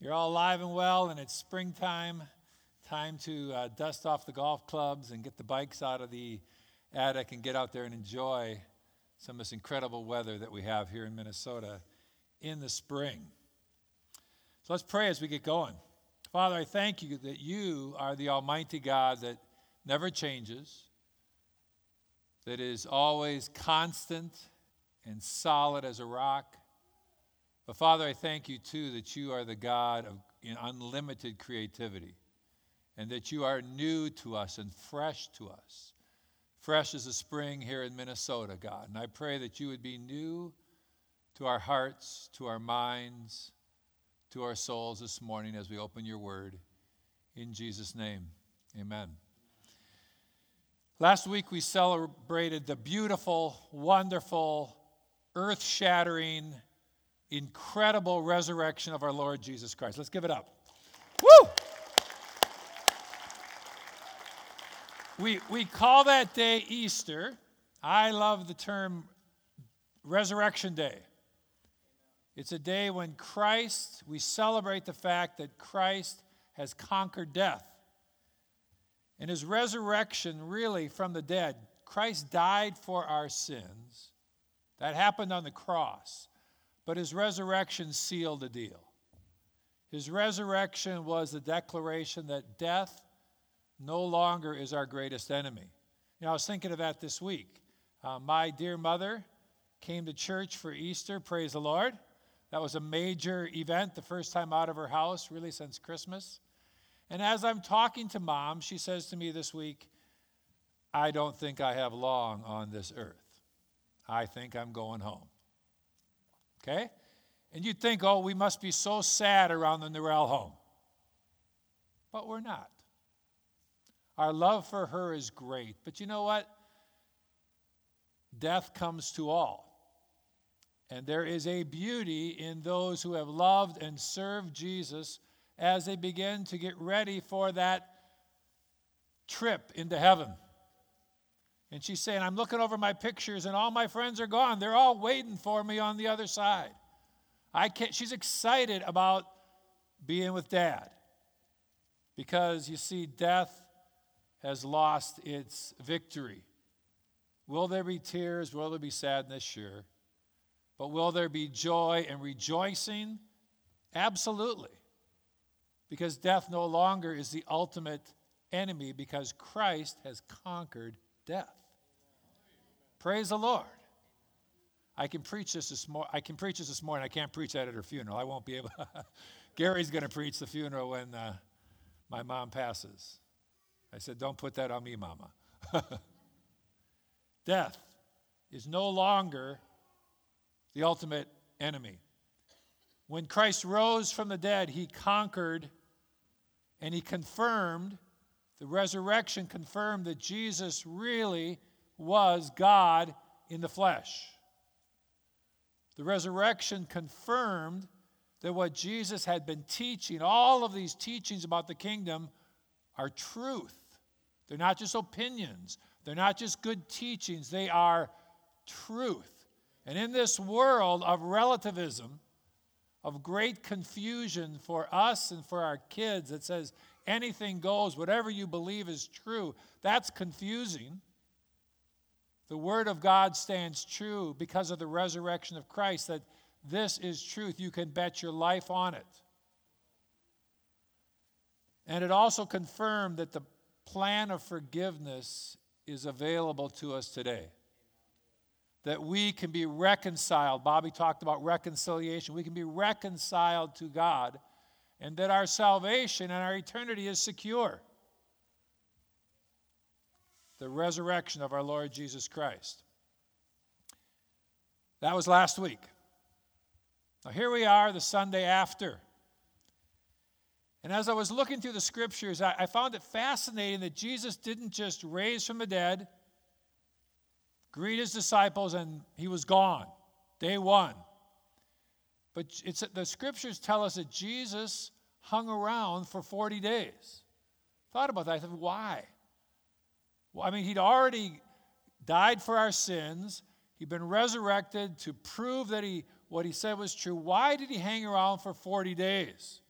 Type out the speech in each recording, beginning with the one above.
You're all alive and well, and it's springtime. Time to uh, dust off the golf clubs and get the bikes out of the attic and get out there and enjoy some of this incredible weather that we have here in Minnesota in the spring. So let's pray as we get going. Father, I thank you that you are the Almighty God that never changes, that is always constant and solid as a rock. But Father, I thank you too that you are the God of unlimited creativity and that you are new to us and fresh to us. Fresh as a spring here in Minnesota, God. And I pray that you would be new to our hearts, to our minds, to our souls this morning as we open your word. In Jesus' name, amen. Last week we celebrated the beautiful, wonderful, earth shattering, incredible resurrection of our Lord Jesus Christ. Let's give it up. Woo! We, we call that day Easter. I love the term Resurrection Day. It's a day when Christ, we celebrate the fact that Christ has conquered death. And his resurrection, really, from the dead, Christ died for our sins. That happened on the cross. But his resurrection sealed the deal. His resurrection was the declaration that death no longer is our greatest enemy. You know, I was thinking of that this week. Uh, my dear mother came to church for Easter, praise the Lord. That was a major event, the first time out of her house, really, since Christmas. And as I'm talking to mom, she says to me this week, I don't think I have long on this earth. I think I'm going home. Okay? And you'd think, oh, we must be so sad around the Norell home. But we're not. Our love for her is great. But you know what? Death comes to all. And there is a beauty in those who have loved and served Jesus as they begin to get ready for that trip into heaven. And she's saying, I'm looking over my pictures and all my friends are gone. They're all waiting for me on the other side. I can't, she's excited about being with dad because you see, death has lost its victory. Will there be tears? Will there be sadness? Sure. But will there be joy and rejoicing? Absolutely. Because death no longer is the ultimate enemy because Christ has conquered death. Praise the Lord. I can preach this this morning. I can preach this this morning. I can't preach that at her funeral. I won't be able. Gary's going to preach the funeral when uh, my mom passes. I said, "Don't put that on me, Mama." Death is no longer the ultimate enemy. When Christ rose from the dead, he conquered and he confirmed, the resurrection confirmed that Jesus really was God in the flesh. The resurrection confirmed that what Jesus had been teaching, all of these teachings about the kingdom, are truth. They're not just opinions, they're not just good teachings, they are truth. And in this world of relativism, of great confusion for us and for our kids that says anything goes, whatever you believe is true, that's confusing. The Word of God stands true because of the resurrection of Christ, that this is truth. You can bet your life on it. And it also confirmed that the plan of forgiveness is available to us today. That we can be reconciled. Bobby talked about reconciliation. We can be reconciled to God, and that our salvation and our eternity is secure the resurrection of our Lord Jesus Christ. That was last week. Now, here we are the Sunday after. And as I was looking through the scriptures, I, found it fascinating that Jesus didn't just raise from the dead, greet his disciples, and he was gone. Day one. But it's, the scriptures tell us that Jesus hung around for 40 days. Thought about that. I thought, why? Well, I mean, he'd already died for our sins. He'd been resurrected to prove that he what he said was true. Why did he hang around for 40 days?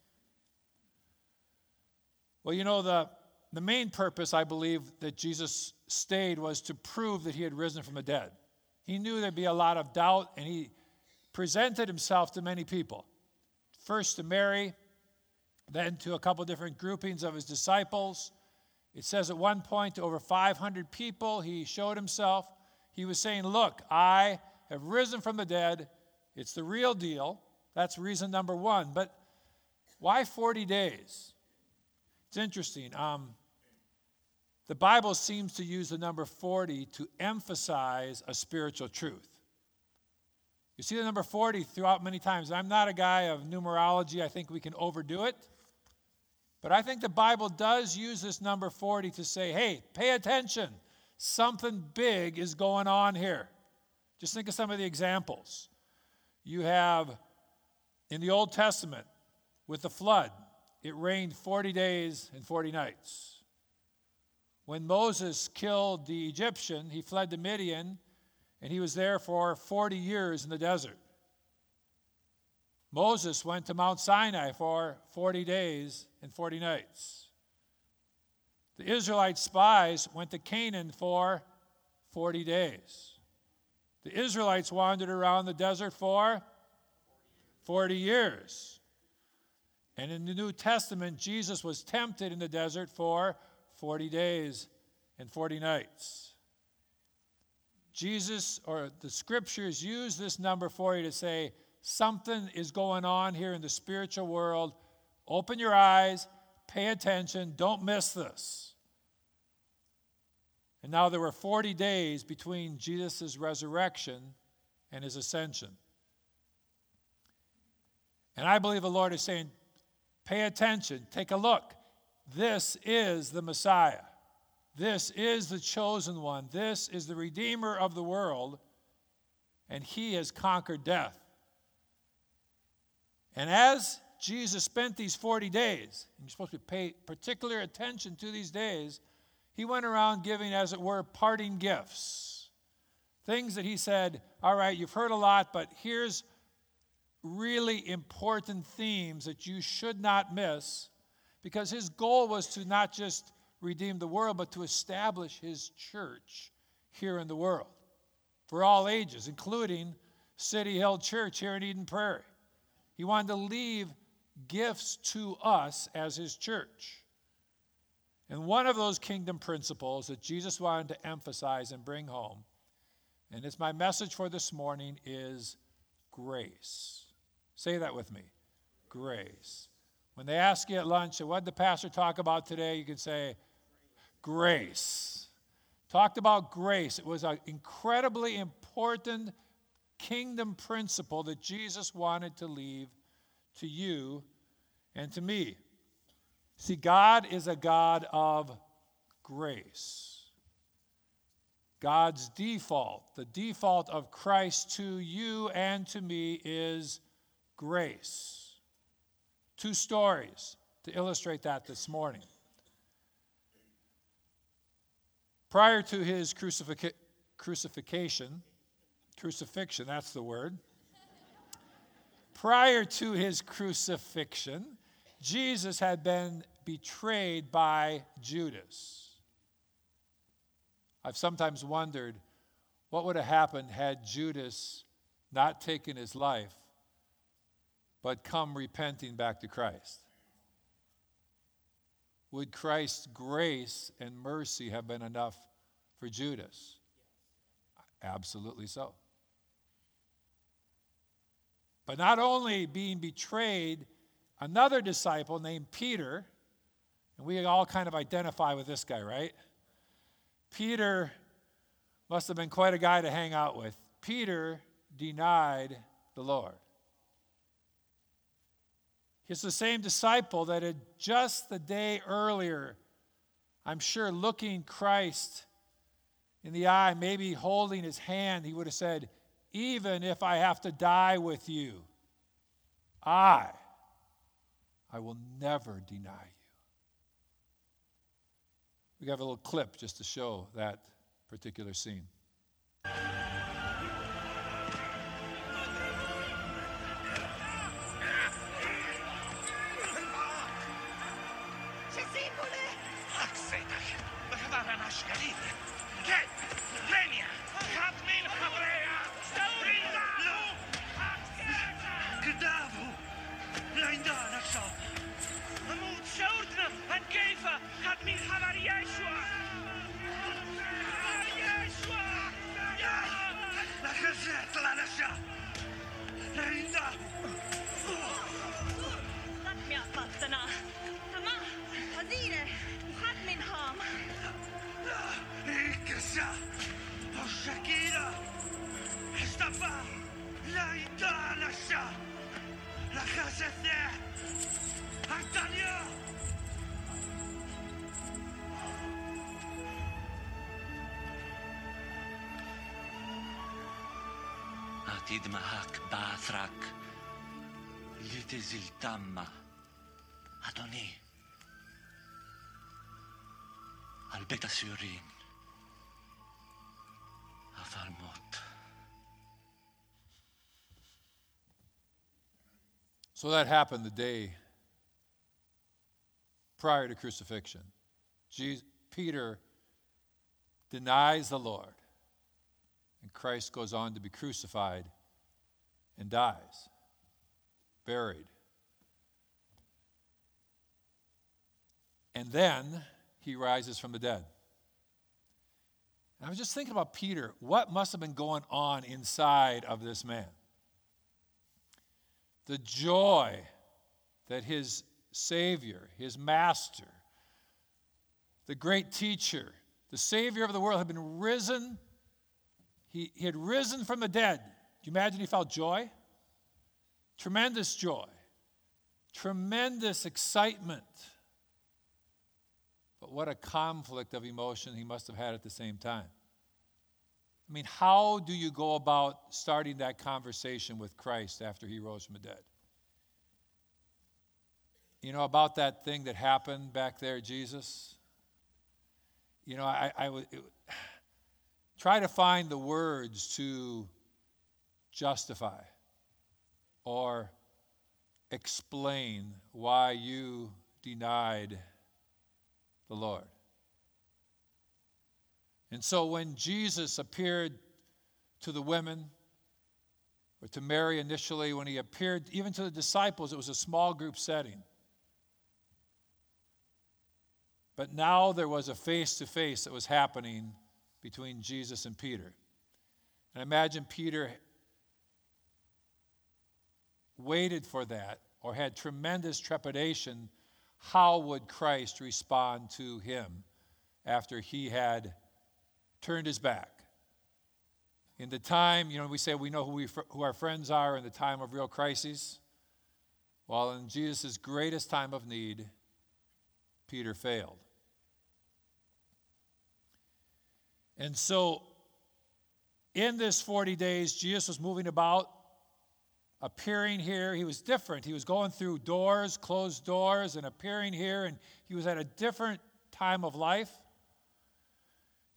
Well, you know, the, the main purpose, I believe, that Jesus stayed was to prove that he had risen from the dead. He knew there'd be a lot of doubt, and he presented himself to many people. First to Mary, then to a couple different groupings of his disciples. It says at one point to over 500 people, he showed himself. He was saying, Look, I have risen from the dead. It's the real deal. That's reason number one. But why 40 days? It's interesting. Um, the Bible seems to use the number 40 to emphasize a spiritual truth. You see the number 40 throughout many times. I'm not a guy of numerology, I think we can overdo it. But I think the Bible does use this number 40 to say, hey, pay attention. Something big is going on here. Just think of some of the examples. You have in the Old Testament with the flood, it rained 40 days and 40 nights. When Moses killed the Egyptian, he fled to Midian and he was there for 40 years in the desert. Moses went to Mount Sinai for 40 days and 40 nights. The Israelite spies went to Canaan for 40 days. The Israelites wandered around the desert for 40 years. And in the New Testament, Jesus was tempted in the desert for 40 days and 40 nights. Jesus or the scriptures use this number for you to say something is going on here in the spiritual world. Open your eyes, pay attention, don't miss this. And now there were 40 days between Jesus' resurrection and his ascension. And I believe the Lord is saying, pay attention, take a look. This is the Messiah. This is the chosen one. This is the Redeemer of the world, and he has conquered death. And as Jesus spent these 40 days, and you're supposed to pay particular attention to these days, he went around giving, as it were, parting gifts. Things that he said, All right, you've heard a lot, but here's really important themes that you should not miss because his goal was to not just redeem the world, but to establish his church here in the world for all ages, including City Hill Church here in Eden Prairie. He wanted to leave gifts to us as his church. And one of those kingdom principles that Jesus wanted to emphasize and bring home, and it's my message for this morning, is grace. Say that with me grace. When they ask you at lunch, what did the pastor talk about today? You can say, grace. Talked about grace. It was an incredibly important kingdom principle that Jesus wanted to leave to you and to me. See, God is a God of grace. God's default, the default of Christ to you and to me is grace. Two stories to illustrate that this morning. Prior to his crucifixion, crucifixion, that's the word. Prior to his crucifixion, Jesus had been betrayed by Judas. I've sometimes wondered what would have happened had Judas not taken his life, but come repenting back to Christ. Would Christ's grace and mercy have been enough for Judas? Absolutely so. But not only being betrayed, another disciple named Peter, and we all kind of identify with this guy, right? Peter must have been quite a guy to hang out with. Peter denied the Lord. He's the same disciple that had just the day earlier, I'm sure, looking Christ in the eye, maybe holding his hand, he would have said, Even if I have to die with you, I, I will never deny you. We have a little clip just to show that particular scene. So that happened the day prior to crucifixion. Jesus, Peter denies the Lord, and Christ goes on to be crucified and dies, buried. And then he rises from the dead. And I was just thinking about Peter. What must have been going on inside of this man? The joy that his Savior, his Master, the great teacher, the Savior of the world had been risen. He, he had risen from the dead. Do you imagine he felt joy? Tremendous joy, tremendous excitement. But what a conflict of emotion he must have had at the same time. I mean, how do you go about starting that conversation with Christ after he rose from the dead? You know, about that thing that happened back there, Jesus? You know, I, I would try to find the words to justify or explain why you denied the Lord. And so when Jesus appeared to the women, or to Mary initially, when he appeared even to the disciples, it was a small group setting. But now there was a face to face that was happening between Jesus and Peter. And imagine Peter waited for that or had tremendous trepidation, how would Christ respond to him after he had turned his back? In the time, you know, we say we know who, we, who our friends are in the time of real crises. Well, in Jesus' greatest time of need, Peter failed. And so, in this 40 days, Jesus was moving about appearing here. He was different. He was going through doors, closed doors, and appearing here, and he was at a different time of life.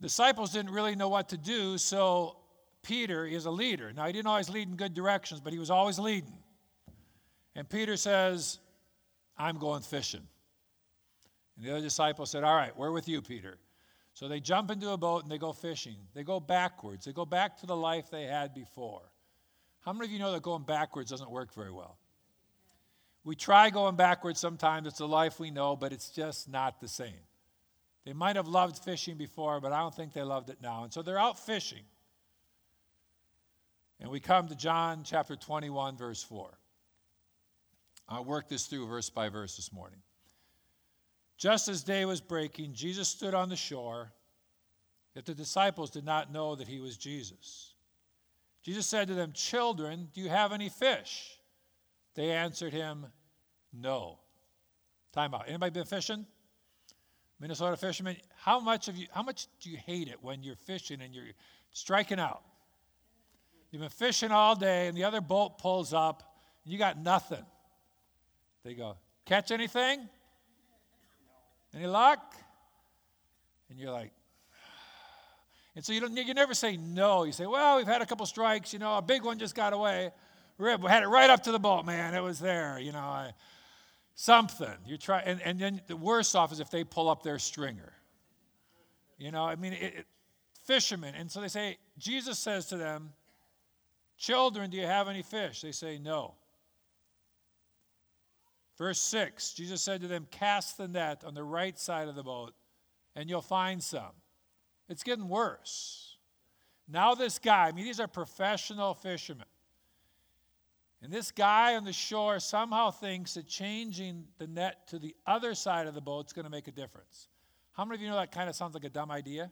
Disciples didn't really know what to do, so Peter is a leader. Now, he didn't always lead in good directions, but he was always leading. And Peter says, I'm going fishing. And the other disciples said, All right, we're with you, Peter. So they jump into a boat and they go fishing. They go backwards. They go back to the life they had before. How many of you know that going backwards doesn't work very well? We try going backwards sometimes, it's a life we know, but it's just not the same. They might have loved fishing before, but I don't think they loved it now. And so they're out fishing. And we come to John chapter 21, verse 4. I'll work this through verse by verse this morning. Just as day was breaking, Jesus stood on the shore, yet the disciples did not know that he was Jesus. Jesus said to them, Children, do you have any fish? They answered him, No. Time out. Anybody been fishing? Minnesota fishermen, how much of you how much do you hate it when you're fishing and you're striking out? You've been fishing all day and the other boat pulls up and you got nothing. They go, catch anything? Any luck? And you're like, and so you, don't, you never say no. You say, well, we've had a couple strikes. You know, a big one just got away. We had it right up to the boat, man. It was there. You know, I, something. You try, and, and then the worst off is if they pull up their stringer. You know, I mean, it, it, fishermen. And so they say, Jesus says to them, Children, do you have any fish? They say, No. Verse 6 Jesus said to them, Cast the net on the right side of the boat, and you'll find some. It's getting worse. Now, this guy, I mean, these are professional fishermen. And this guy on the shore somehow thinks that changing the net to the other side of the boat is going to make a difference. How many of you know that kind of sounds like a dumb idea?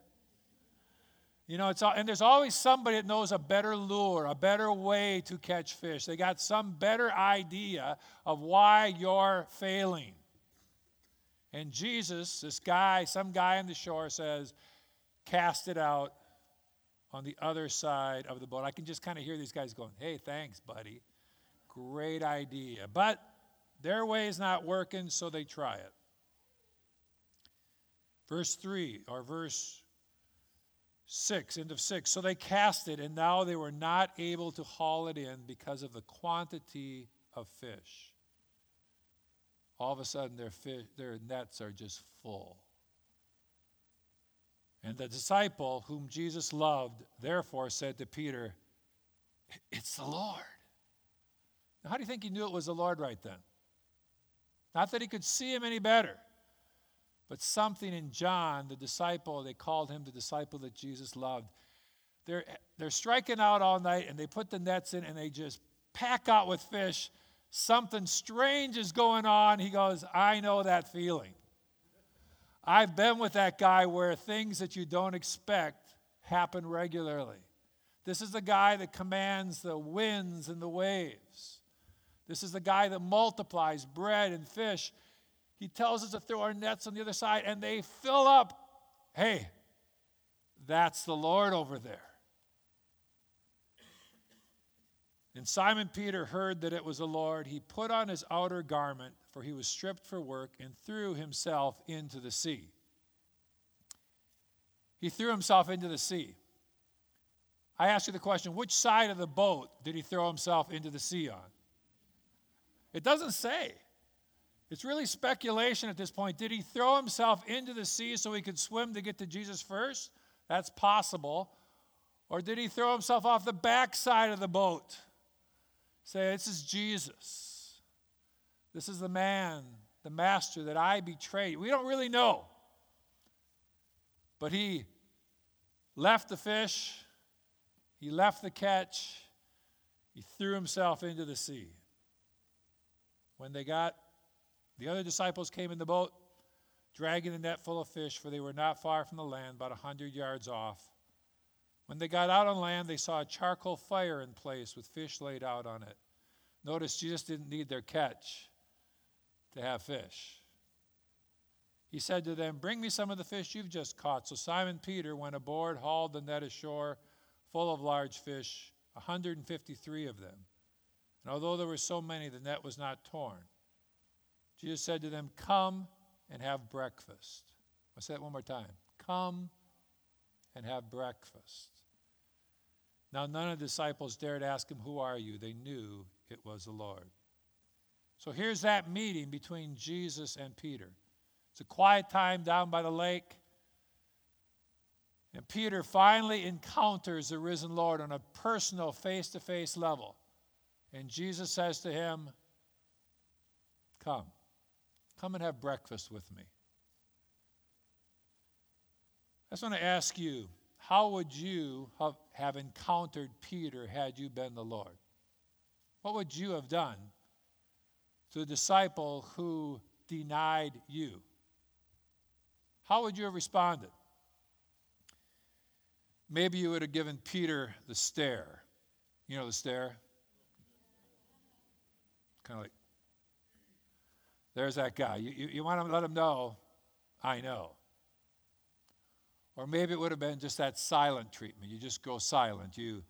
You know, it's all, and there's always somebody that knows a better lure, a better way to catch fish. They got some better idea of why you're failing. And Jesus, this guy, some guy on the shore says, cast it out on the other side of the boat. I can just kind of hear these guys going, hey, thanks, buddy. Great idea. But their way is not working, so they try it. Verse 3 or verse 6, end of 6. So they cast it, and now they were not able to haul it in because of the quantity of fish. All of a sudden, their, fish, their nets are just full. And the disciple whom Jesus loved, therefore, said to Peter, It's the Lord. Now, how do you think he knew it was the Lord right then? Not that he could see him any better, but something in John, the disciple, they called him the disciple that Jesus loved. They're, they're striking out all night and they put the nets in and they just pack out with fish. Something strange is going on. He goes, I know that feeling. I've been with that guy where things that you don't expect happen regularly. This is the guy that commands the winds and the waves. This is the guy that multiplies bread and fish. He tells us to throw our nets on the other side, and they fill up. Hey, that's the Lord over there. And Simon Peter heard that it was the Lord. He put on his outer garment, for he was stripped for work, and threw himself into the sea. He threw himself into the sea. I ask you the question which side of the boat did he throw himself into the sea on? It doesn't say. It's really speculation at this point. Did he throw himself into the sea so he could swim to get to Jesus first? That's possible. Or did he throw himself off the backside of the boat? Say, this is Jesus. This is the man, the master that I betrayed. We don't really know. But he left the fish, he left the catch, he threw himself into the sea. When they got, the other disciples came in the boat, dragging the net full of fish, for they were not far from the land, about a hundred yards off. When they got out on land, they saw a charcoal fire in place with fish laid out on it. Notice Jesus didn't need their catch to have fish. He said to them, Bring me some of the fish you've just caught. So Simon Peter went aboard, hauled the net ashore full of large fish, 153 of them. And although there were so many, the net was not torn. Jesus said to them, Come and have breakfast. I'll say that one more time. Come and have breakfast. Now, none of the disciples dared ask him, Who are you? They knew it was the Lord. So here's that meeting between Jesus and Peter. It's a quiet time down by the lake. And Peter finally encounters the risen Lord on a personal, face to face level. And Jesus says to him, Come, come and have breakfast with me. I just want to ask you, how would you have encountered Peter had you been the Lord? What would you have done to the disciple who denied you? How would you have responded? Maybe you would have given Peter the stare. You know the stare? Kind of like, there's that guy. You, you, you want to let him know, I know. Or maybe it would have been just that silent treatment. You just go silent. You,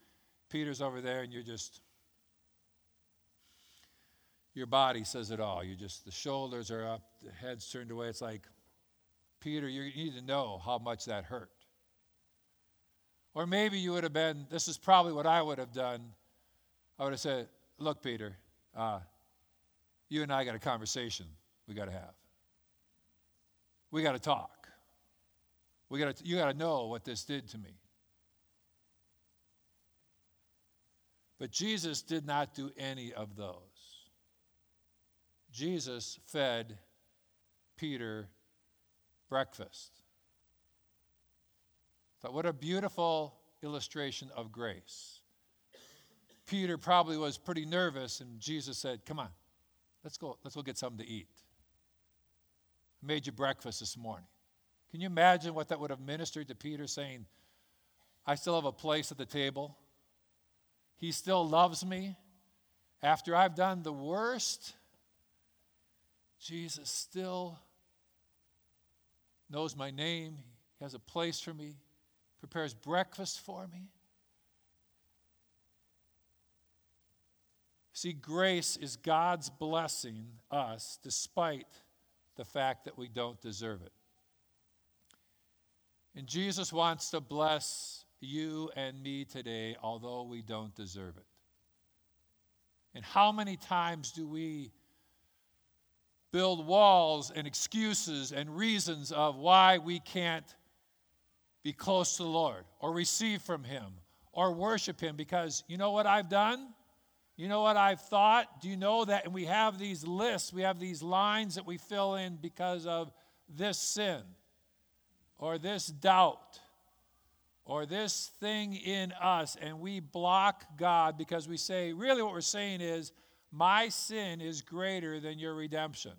Peter's over there, and you're just, your body says it all. You just, the shoulders are up, the head's turned away. It's like, Peter, you need to know how much that hurt. Or maybe you would have been, this is probably what I would have done. I would have said, Look, Peter, uh, you and I got a conversation we got to have. We got to talk. We gotta, you got to know what this did to me. But Jesus did not do any of those. Jesus fed Peter breakfast. Thought, what a beautiful illustration of grace. Peter probably was pretty nervous, and Jesus said, Come on, let's go, let's go get something to eat. I made you breakfast this morning. Can you imagine what that would have ministered to Peter saying, I still have a place at the table? He still loves me. After I've done the worst, Jesus still knows my name. He has a place for me, prepares breakfast for me. See, grace is God's blessing us despite the fact that we don't deserve it. And Jesus wants to bless you and me today, although we don't deserve it. And how many times do we build walls and excuses and reasons of why we can't be close to the Lord or receive from Him or worship Him? Because you know what I've done? You know what I've thought? Do you know that? And we have these lists, we have these lines that we fill in because of this sin or this doubt or this thing in us, and we block God because we say, really, what we're saying is, my sin is greater than your redemption.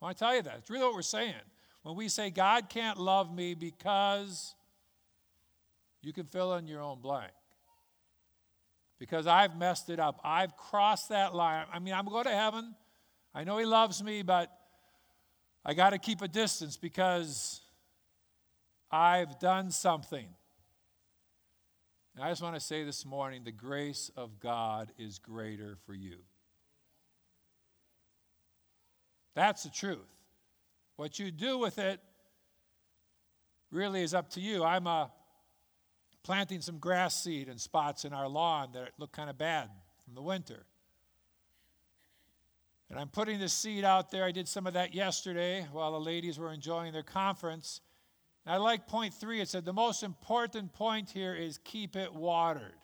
I want to tell you that. It's really what we're saying. When we say, God can't love me because you can fill in your own blank. Because I've messed it up. I've crossed that line. I mean, I'm going to heaven. I know He loves me, but I got to keep a distance because I've done something. And I just want to say this morning the grace of God is greater for you. That's the truth. What you do with it really is up to you. I'm uh, planting some grass seed in spots in our lawn that look kind of bad from the winter. And I'm putting this seed out there. I did some of that yesterday while the ladies were enjoying their conference. I like point three. It said the most important point here is keep it watered.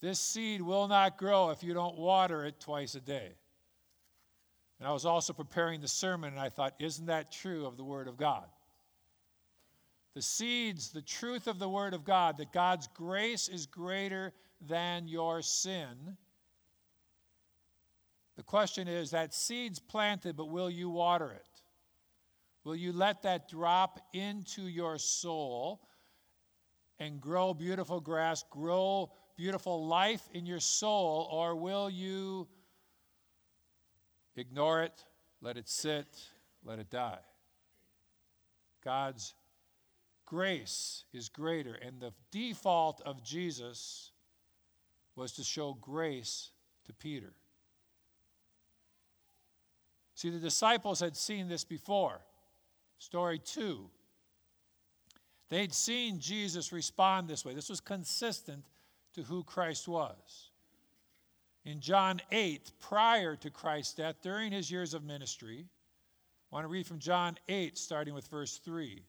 This seed will not grow if you don't water it twice a day. And I was also preparing the sermon, and I thought, isn't that true of the Word of God? The seeds, the truth of the Word of God, that God's grace is greater than your sin. The question is that seed's planted, but will you water it? Will you let that drop into your soul and grow beautiful grass, grow beautiful life in your soul, or will you ignore it, let it sit, let it die? God's grace is greater, and the default of Jesus was to show grace to Peter. See, the disciples had seen this before. Story two. They'd seen Jesus respond this way. This was consistent to who Christ was. In John 8, prior to Christ's death, during his years of ministry, I want to read from John 8, starting with verse 3.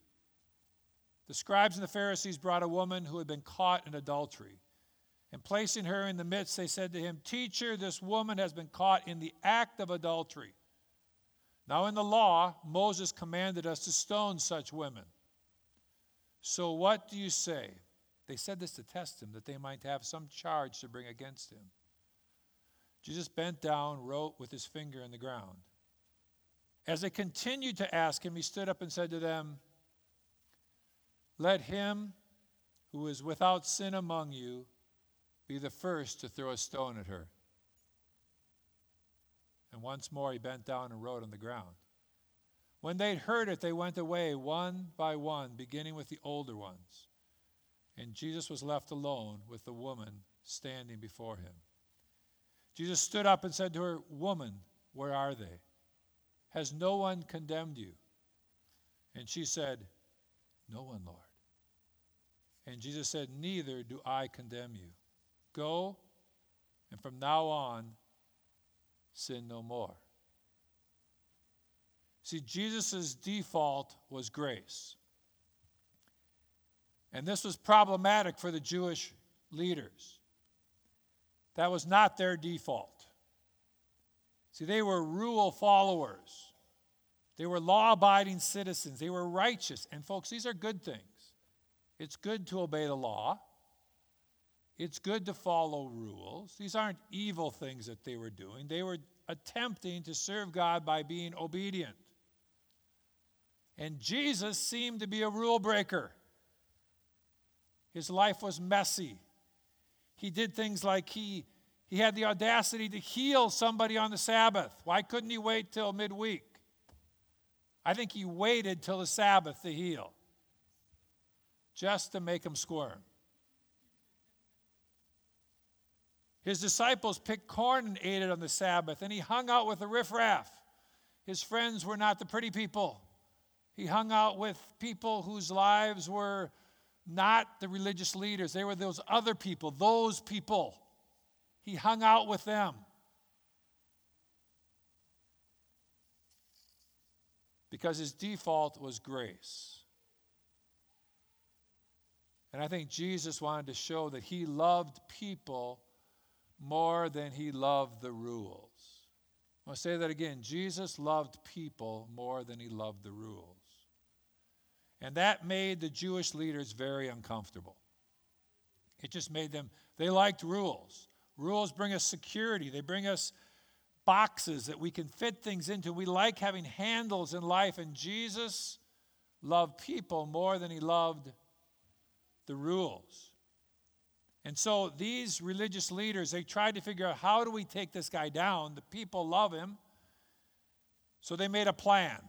The scribes and the Pharisees brought a woman who had been caught in adultery. And placing her in the midst, they said to him, Teacher, this woman has been caught in the act of adultery. Now, in the law, Moses commanded us to stone such women. So, what do you say? They said this to test him, that they might have some charge to bring against him. Jesus bent down, wrote with his finger in the ground. As they continued to ask him, he stood up and said to them, Let him who is without sin among you be the first to throw a stone at her. And once more he bent down and wrote on the ground. When they'd heard it, they went away one by one, beginning with the older ones. And Jesus was left alone with the woman standing before him. Jesus stood up and said to her, Woman, where are they? Has no one condemned you? And she said, No one, Lord. And Jesus said, Neither do I condemn you. Go, and from now on, sin no more. See, Jesus' default was grace. And this was problematic for the Jewish leaders. That was not their default. See, they were rule followers, they were law abiding citizens, they were righteous. And, folks, these are good things. It's good to obey the law, it's good to follow rules. These aren't evil things that they were doing, they were attempting to serve God by being obedient. And Jesus seemed to be a rule breaker. His life was messy. He did things like he, he had the audacity to heal somebody on the Sabbath. Why couldn't he wait till midweek? I think he waited till the Sabbath to heal, just to make him squirm. His disciples picked corn and ate it on the Sabbath, and he hung out with the riffraff. His friends were not the pretty people. He hung out with people whose lives were not the religious leaders, they were those other people, those people. He hung out with them. Because his default was grace. And I think Jesus wanted to show that he loved people more than he loved the rules. I'll say that again. Jesus loved people more than he loved the rules. And that made the Jewish leaders very uncomfortable. It just made them, they liked rules. Rules bring us security, they bring us boxes that we can fit things into. We like having handles in life, and Jesus loved people more than he loved the rules. And so these religious leaders, they tried to figure out how do we take this guy down? The people love him. So they made a plan.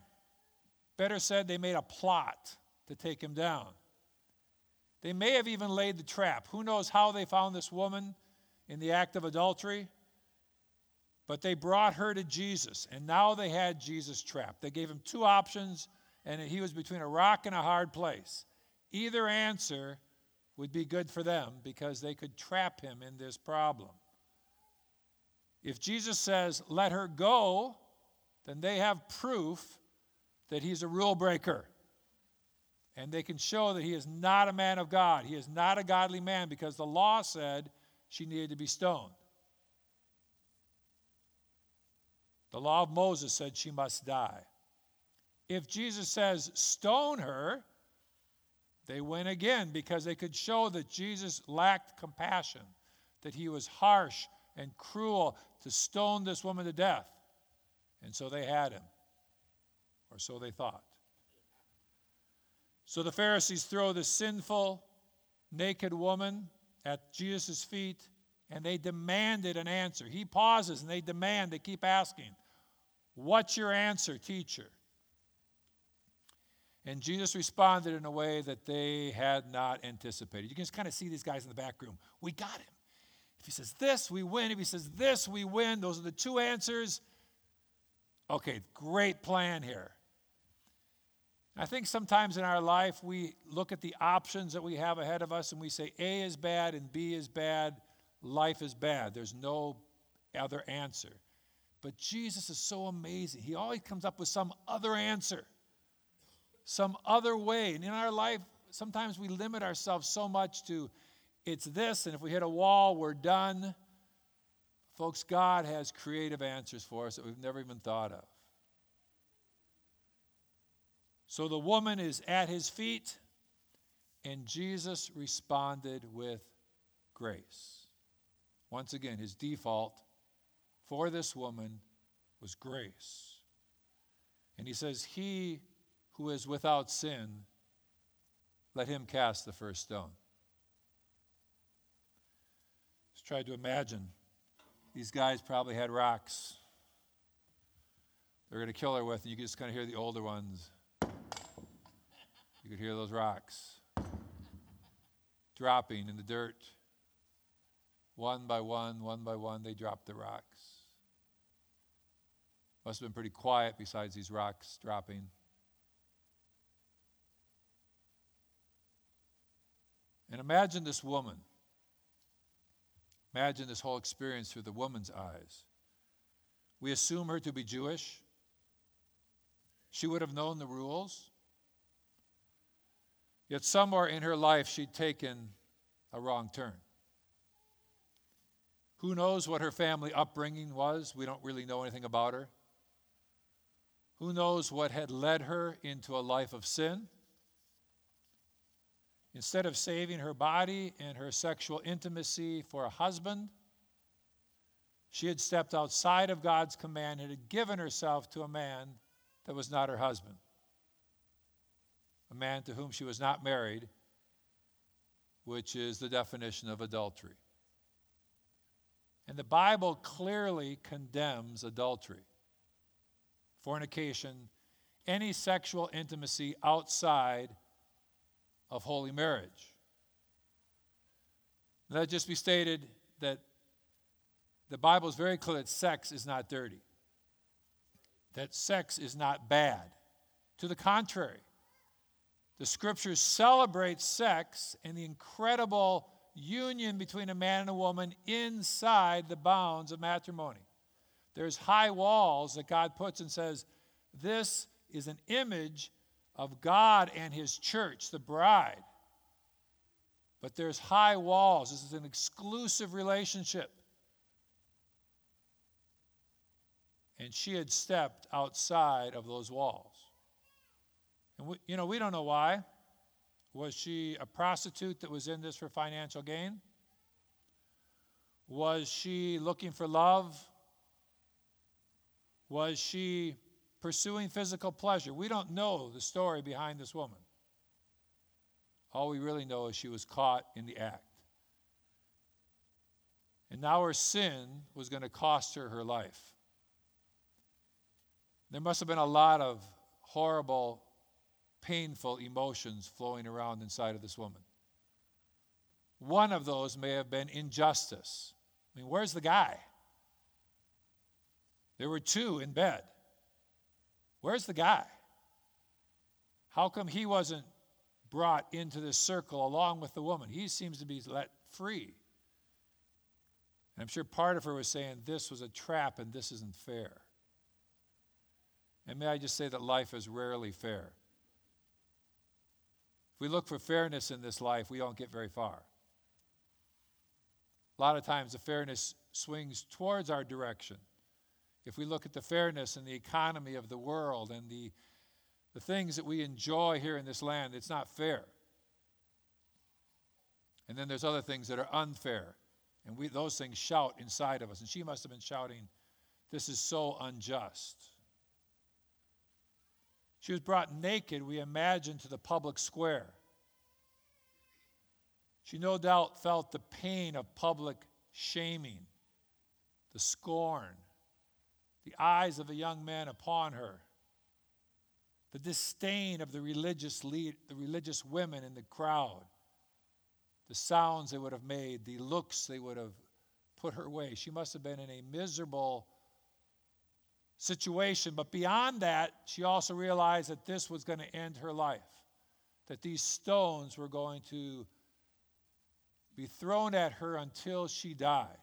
Better said, they made a plot to take him down. They may have even laid the trap. Who knows how they found this woman in the act of adultery? But they brought her to Jesus, and now they had Jesus trapped. They gave him two options, and he was between a rock and a hard place. Either answer would be good for them because they could trap him in this problem. If Jesus says, let her go, then they have proof that he's a rule breaker. And they can show that he is not a man of God. He is not a godly man because the law said she needed to be stoned. The law of Moses said she must die. If Jesus says, stone her, they went again because they could show that Jesus lacked compassion, that he was harsh and cruel to stone this woman to death. And so they had him, or so they thought. So the Pharisees throw the sinful, naked woman at Jesus' feet and they demanded an answer. He pauses and they demand, they keep asking, What's your answer, teacher? And Jesus responded in a way that they had not anticipated. You can just kind of see these guys in the back room. We got him. If he says this, we win. If he says this, we win. Those are the two answers. Okay, great plan here. I think sometimes in our life we look at the options that we have ahead of us and we say A is bad and B is bad, life is bad. There's no other answer. But Jesus is so amazing. He always comes up with some other answer, some other way. And in our life, sometimes we limit ourselves so much to it's this, and if we hit a wall, we're done. Folks, God has creative answers for us that we've never even thought of. So the woman is at his feet, and Jesus responded with grace. Once again, his default for this woman was grace. And he says, He who is without sin, let him cast the first stone. Just try to imagine. These guys probably had rocks they're going to kill her with, and you can just kind of hear the older ones you could hear those rocks dropping in the dirt. One by one, one by one, they dropped the rocks. Must have been pretty quiet besides these rocks dropping. And imagine this woman. Imagine this whole experience through the woman's eyes. We assume her to be Jewish. She would have known the rules. Yet somewhere in her life, she'd taken a wrong turn. Who knows what her family upbringing was? We don't really know anything about her. Who knows what had led her into a life of sin? Instead of saving her body and her sexual intimacy for a husband, she had stepped outside of God's command and had given herself to a man that was not her husband, a man to whom she was not married, which is the definition of adultery. And the Bible clearly condemns adultery, fornication, any sexual intimacy outside of holy marriage. Let it just be stated that the Bible is very clear that sex is not dirty, that sex is not bad. To the contrary, the scriptures celebrate sex and the incredible union between a man and a woman inside the bounds of matrimony. There's high walls that God puts and says, This is an image of God and His church, the bride. But there's high walls. This is an exclusive relationship. And she had stepped outside of those walls. And we, you know, we don't know why. Was she a prostitute that was in this for financial gain? Was she looking for love? Was she pursuing physical pleasure? We don't know the story behind this woman. All we really know is she was caught in the act. And now her sin was going to cost her her life. There must have been a lot of horrible painful emotions flowing around inside of this woman. One of those may have been injustice. I mean, where's the guy? There were two in bed. Where's the guy? How come he wasn't brought into this circle along with the woman? He seems to be let free. And I'm sure part of her was saying, This was a trap and this isn't fair. And may I just say that life is rarely fair. If we look for fairness in this life, we don't get very far. A lot of times the fairness swings towards our direction. If we look at the fairness and the economy of the world and the, the things that we enjoy here in this land, it's not fair. And then there's other things that are unfair. And we, those things shout inside of us. And she must have been shouting, This is so unjust. She was brought naked, we imagine, to the public square. She no doubt felt the pain of public shaming, the scorn, the eyes of a young man upon her, the disdain of the religious lead, the religious women in the crowd, the sounds they would have made, the looks they would have put her way. She must have been in a miserable situation. But beyond that, she also realized that this was going to end her life, that these stones were going to be thrown at her until she died.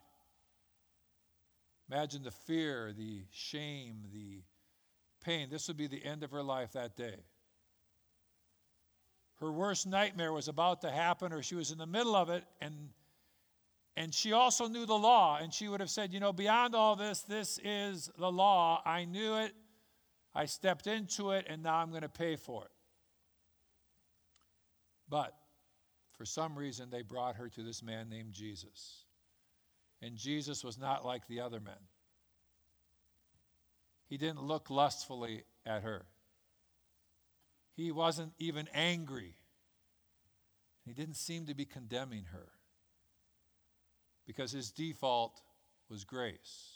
Imagine the fear, the shame, the pain. This would be the end of her life that day. Her worst nightmare was about to happen, or she was in the middle of it, and and she also knew the law, and she would have said, You know, beyond all this, this is the law. I knew it, I stepped into it, and now I'm going to pay for it. But for some reason, they brought her to this man named Jesus. And Jesus was not like the other men. He didn't look lustfully at her, he wasn't even angry. He didn't seem to be condemning her because his default was grace.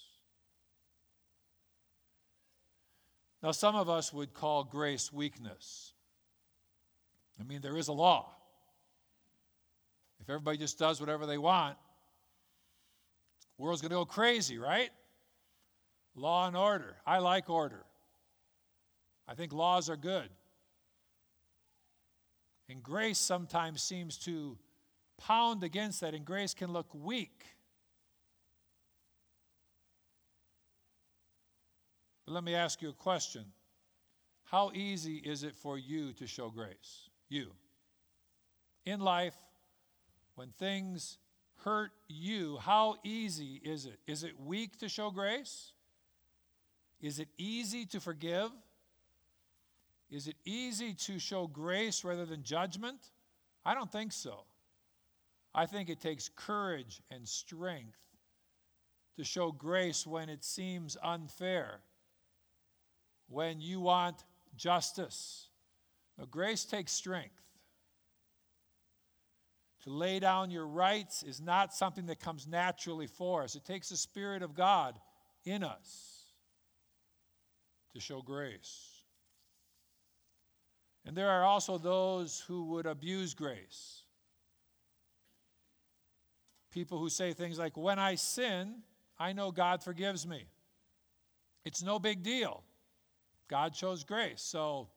Now, some of us would call grace weakness. I mean, there is a law. If everybody just does whatever they want, world's going to go crazy, right? Law and order. I like order. I think laws are good. And grace sometimes seems to pound against that, and grace can look weak. But let me ask you a question How easy is it for you to show grace? You. in life, when things hurt you, how easy is it? Is it weak to show grace? Is it easy to forgive? Is it easy to show grace rather than judgment? I don't think so. I think it takes courage and strength to show grace when it seems unfair, when you want justice. Now, grace takes strength. To lay down your rights is not something that comes naturally for us. It takes the Spirit of God in us to show grace. And there are also those who would abuse grace. People who say things like, When I sin, I know God forgives me. It's no big deal. God shows grace, so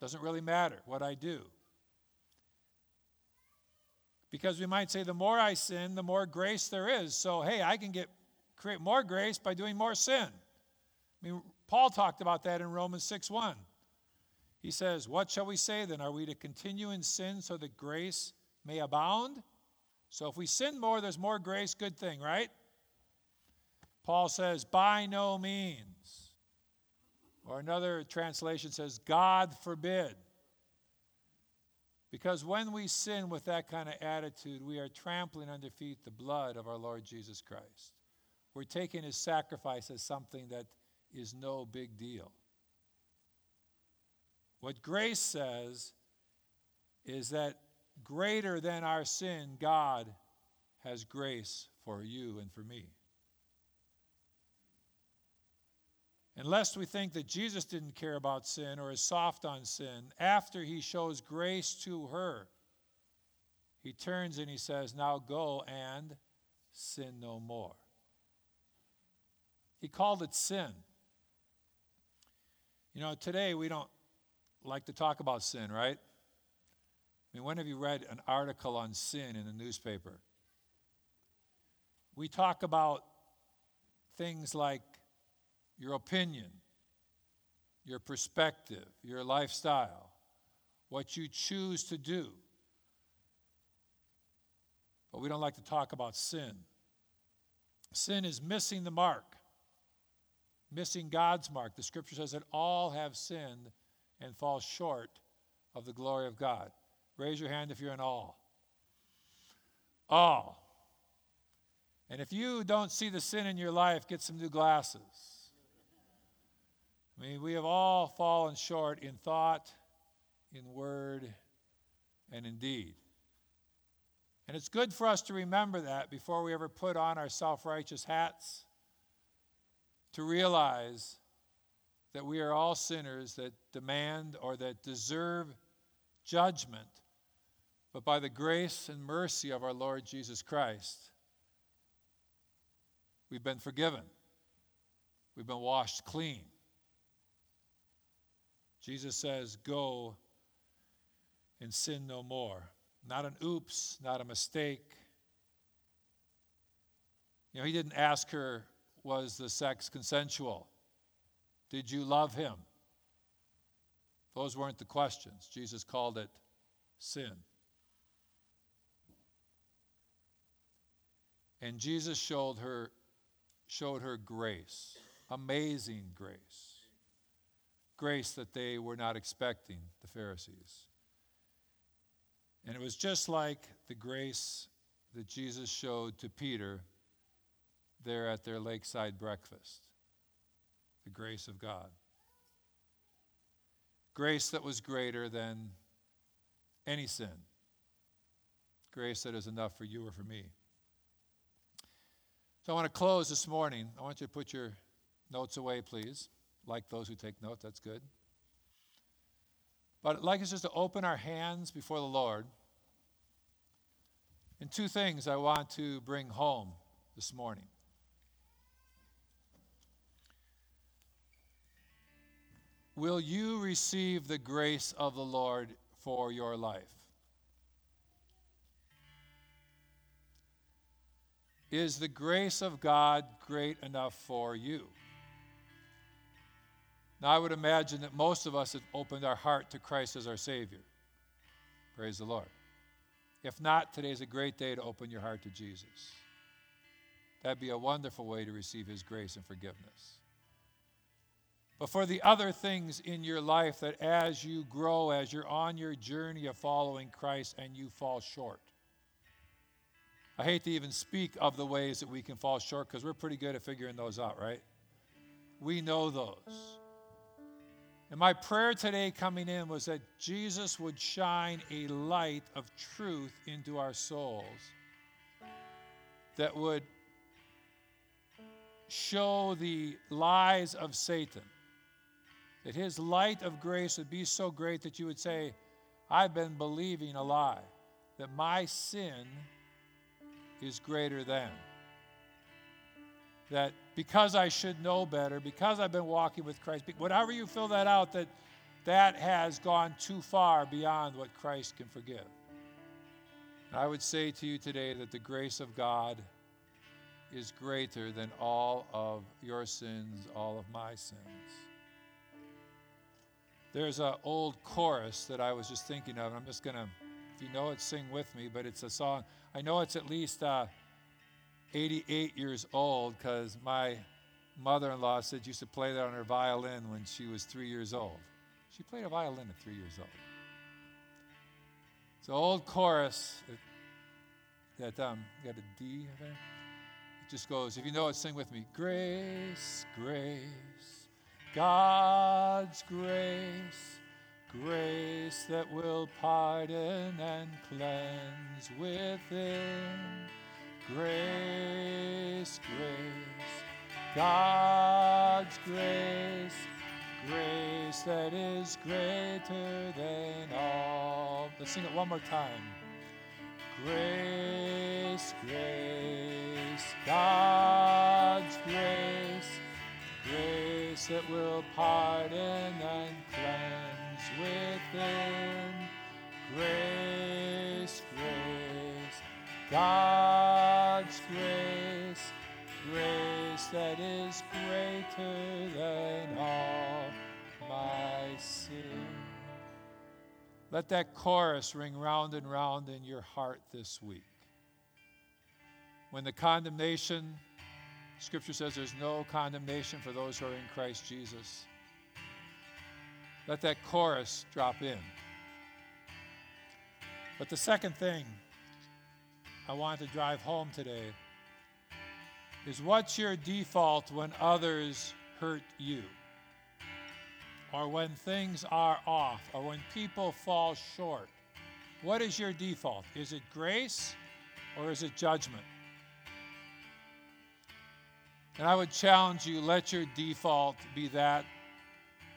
doesn't really matter what I do. Because we might say the more I sin, the more grace there is. So hey, I can get create more grace by doing more sin. I mean, Paul talked about that in Romans 6 1. He says, What shall we say then? Are we to continue in sin so that grace may abound? So if we sin more, there's more grace, good thing, right? Paul says, By no means. Or another translation says, God forbid. Because when we sin with that kind of attitude, we are trampling under feet the blood of our Lord Jesus Christ. We're taking his sacrifice as something that is no big deal. What grace says is that greater than our sin, God has grace for you and for me. Unless we think that Jesus didn't care about sin or is soft on sin, after he shows grace to her, he turns and he says, Now go and sin no more. He called it sin. You know, today we don't like to talk about sin, right? I mean, when have you read an article on sin in the newspaper? We talk about things like your opinion, your perspective, your lifestyle, what you choose to do. But we don't like to talk about sin. Sin is missing the mark, missing God's mark. The scripture says that all have sinned and fall short of the glory of God. Raise your hand if you're in awe. All. And if you don't see the sin in your life, get some new glasses. I mean, we have all fallen short in thought, in word, and in deed. And it's good for us to remember that before we ever put on our self righteous hats, to realize that we are all sinners that demand or that deserve judgment, but by the grace and mercy of our Lord Jesus Christ, we've been forgiven. We've been washed clean. Jesus says, Go and sin no more. Not an oops, not a mistake. You know, he didn't ask her, Was the sex consensual? Did you love him? Those weren't the questions. Jesus called it sin. And Jesus showed her showed her grace, amazing grace grace that they were not expecting, the Pharisees. And it was just like the grace that Jesus showed to Peter there at their lakeside breakfast the grace of God. Grace that was greater than any sin. Grace that is enough for you or for me. So I want to close this morning. I want you to put your notes away, please like those who take note, that's good. But I'd like us just to open our hands before the Lord. And two things I want to bring home this morning. Will you receive the grace of the Lord for your life? Is the grace of God great enough for you? Now, I would imagine that most of us have opened our heart to Christ as our Savior. Praise the Lord. If not, today's a great day to open your heart to Jesus. That'd be a wonderful way to receive His grace and forgiveness. But for the other things in your life that as you grow, as you're on your journey of following Christ and you fall short, I hate to even speak of the ways that we can fall short because we're pretty good at figuring those out, right? We know those. And my prayer today coming in was that Jesus would shine a light of truth into our souls that would show the lies of Satan. That his light of grace would be so great that you would say, I've been believing a lie, that my sin is greater than. That because I should know better, because I've been walking with Christ, whatever you fill that out, that that has gone too far beyond what Christ can forgive. I would say to you today that the grace of God is greater than all of your sins, all of my sins. There's an old chorus that I was just thinking of. I'm just going to, if you know it, sing with me, but it's a song. I know it's at least uh, 88 years old because my mother in law said she used to play that on her violin when she was three years old. She played a violin at three years old. It's an old chorus that um, got a D there. It just goes, if you know it, sing with me. Grace, grace, God's grace grace that will pardon and cleanse within. Grace, grace, God's grace, grace that is greater than all. Let's sing it one more time. Grace, grace, God's grace, grace that will pardon and cleanse within. Grace, grace, God's grace, grace that is greater than all my sin. Let that chorus ring round and round in your heart this week. When the condemnation, Scripture says there's no condemnation for those who are in Christ Jesus. Let that chorus drop in. But the second thing I want to drive home today is what's your default when others hurt you? Or when things are off, or when people fall short? What is your default? Is it grace or is it judgment? And I would challenge you let your default be that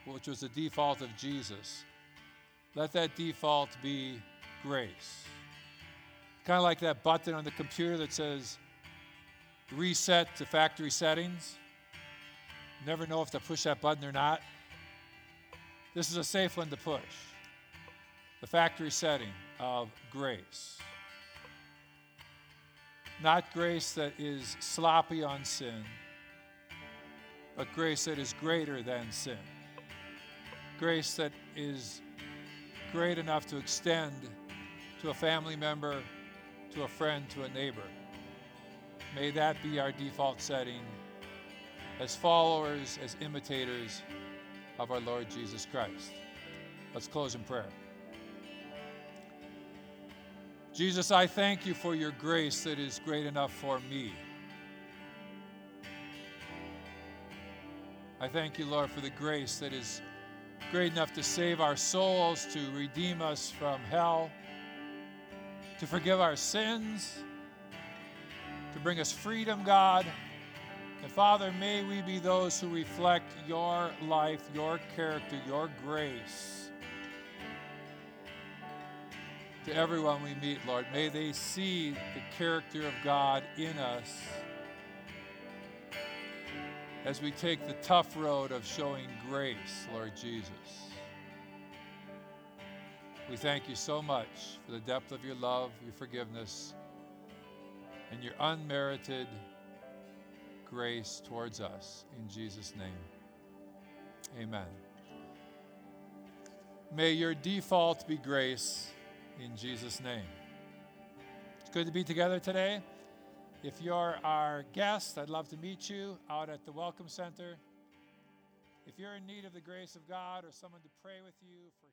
which was the default of Jesus, let that default be grace. Kind of like that button on the computer that says reset to factory settings. Never know if to push that button or not. This is a safe one to push. The factory setting of grace. Not grace that is sloppy on sin, but grace that is greater than sin grace that is great enough to extend to a family member, to a friend, to a neighbor. May that be our default setting as followers, as imitators of our Lord Jesus Christ. Let's close in prayer. Jesus, I thank you for your grace that is great enough for me. I thank you, Lord, for the grace that is great enough to save our souls, to redeem us from hell, to forgive our sins, to bring us freedom, God. And Father, may we be those who reflect your life, your character, your grace to everyone we meet, Lord. May they see the character of God in us as we take the tough road of showing grace, Lord Jesus. We thank you so much for the depth of your love, your forgiveness, and your unmerited grace towards us. In Jesus' name, amen. May your default be grace, in Jesus' name. It's good to be together today. If you're our guest, I'd love to meet you out at the Welcome Center. If you're in need of the grace of God or someone to pray with you for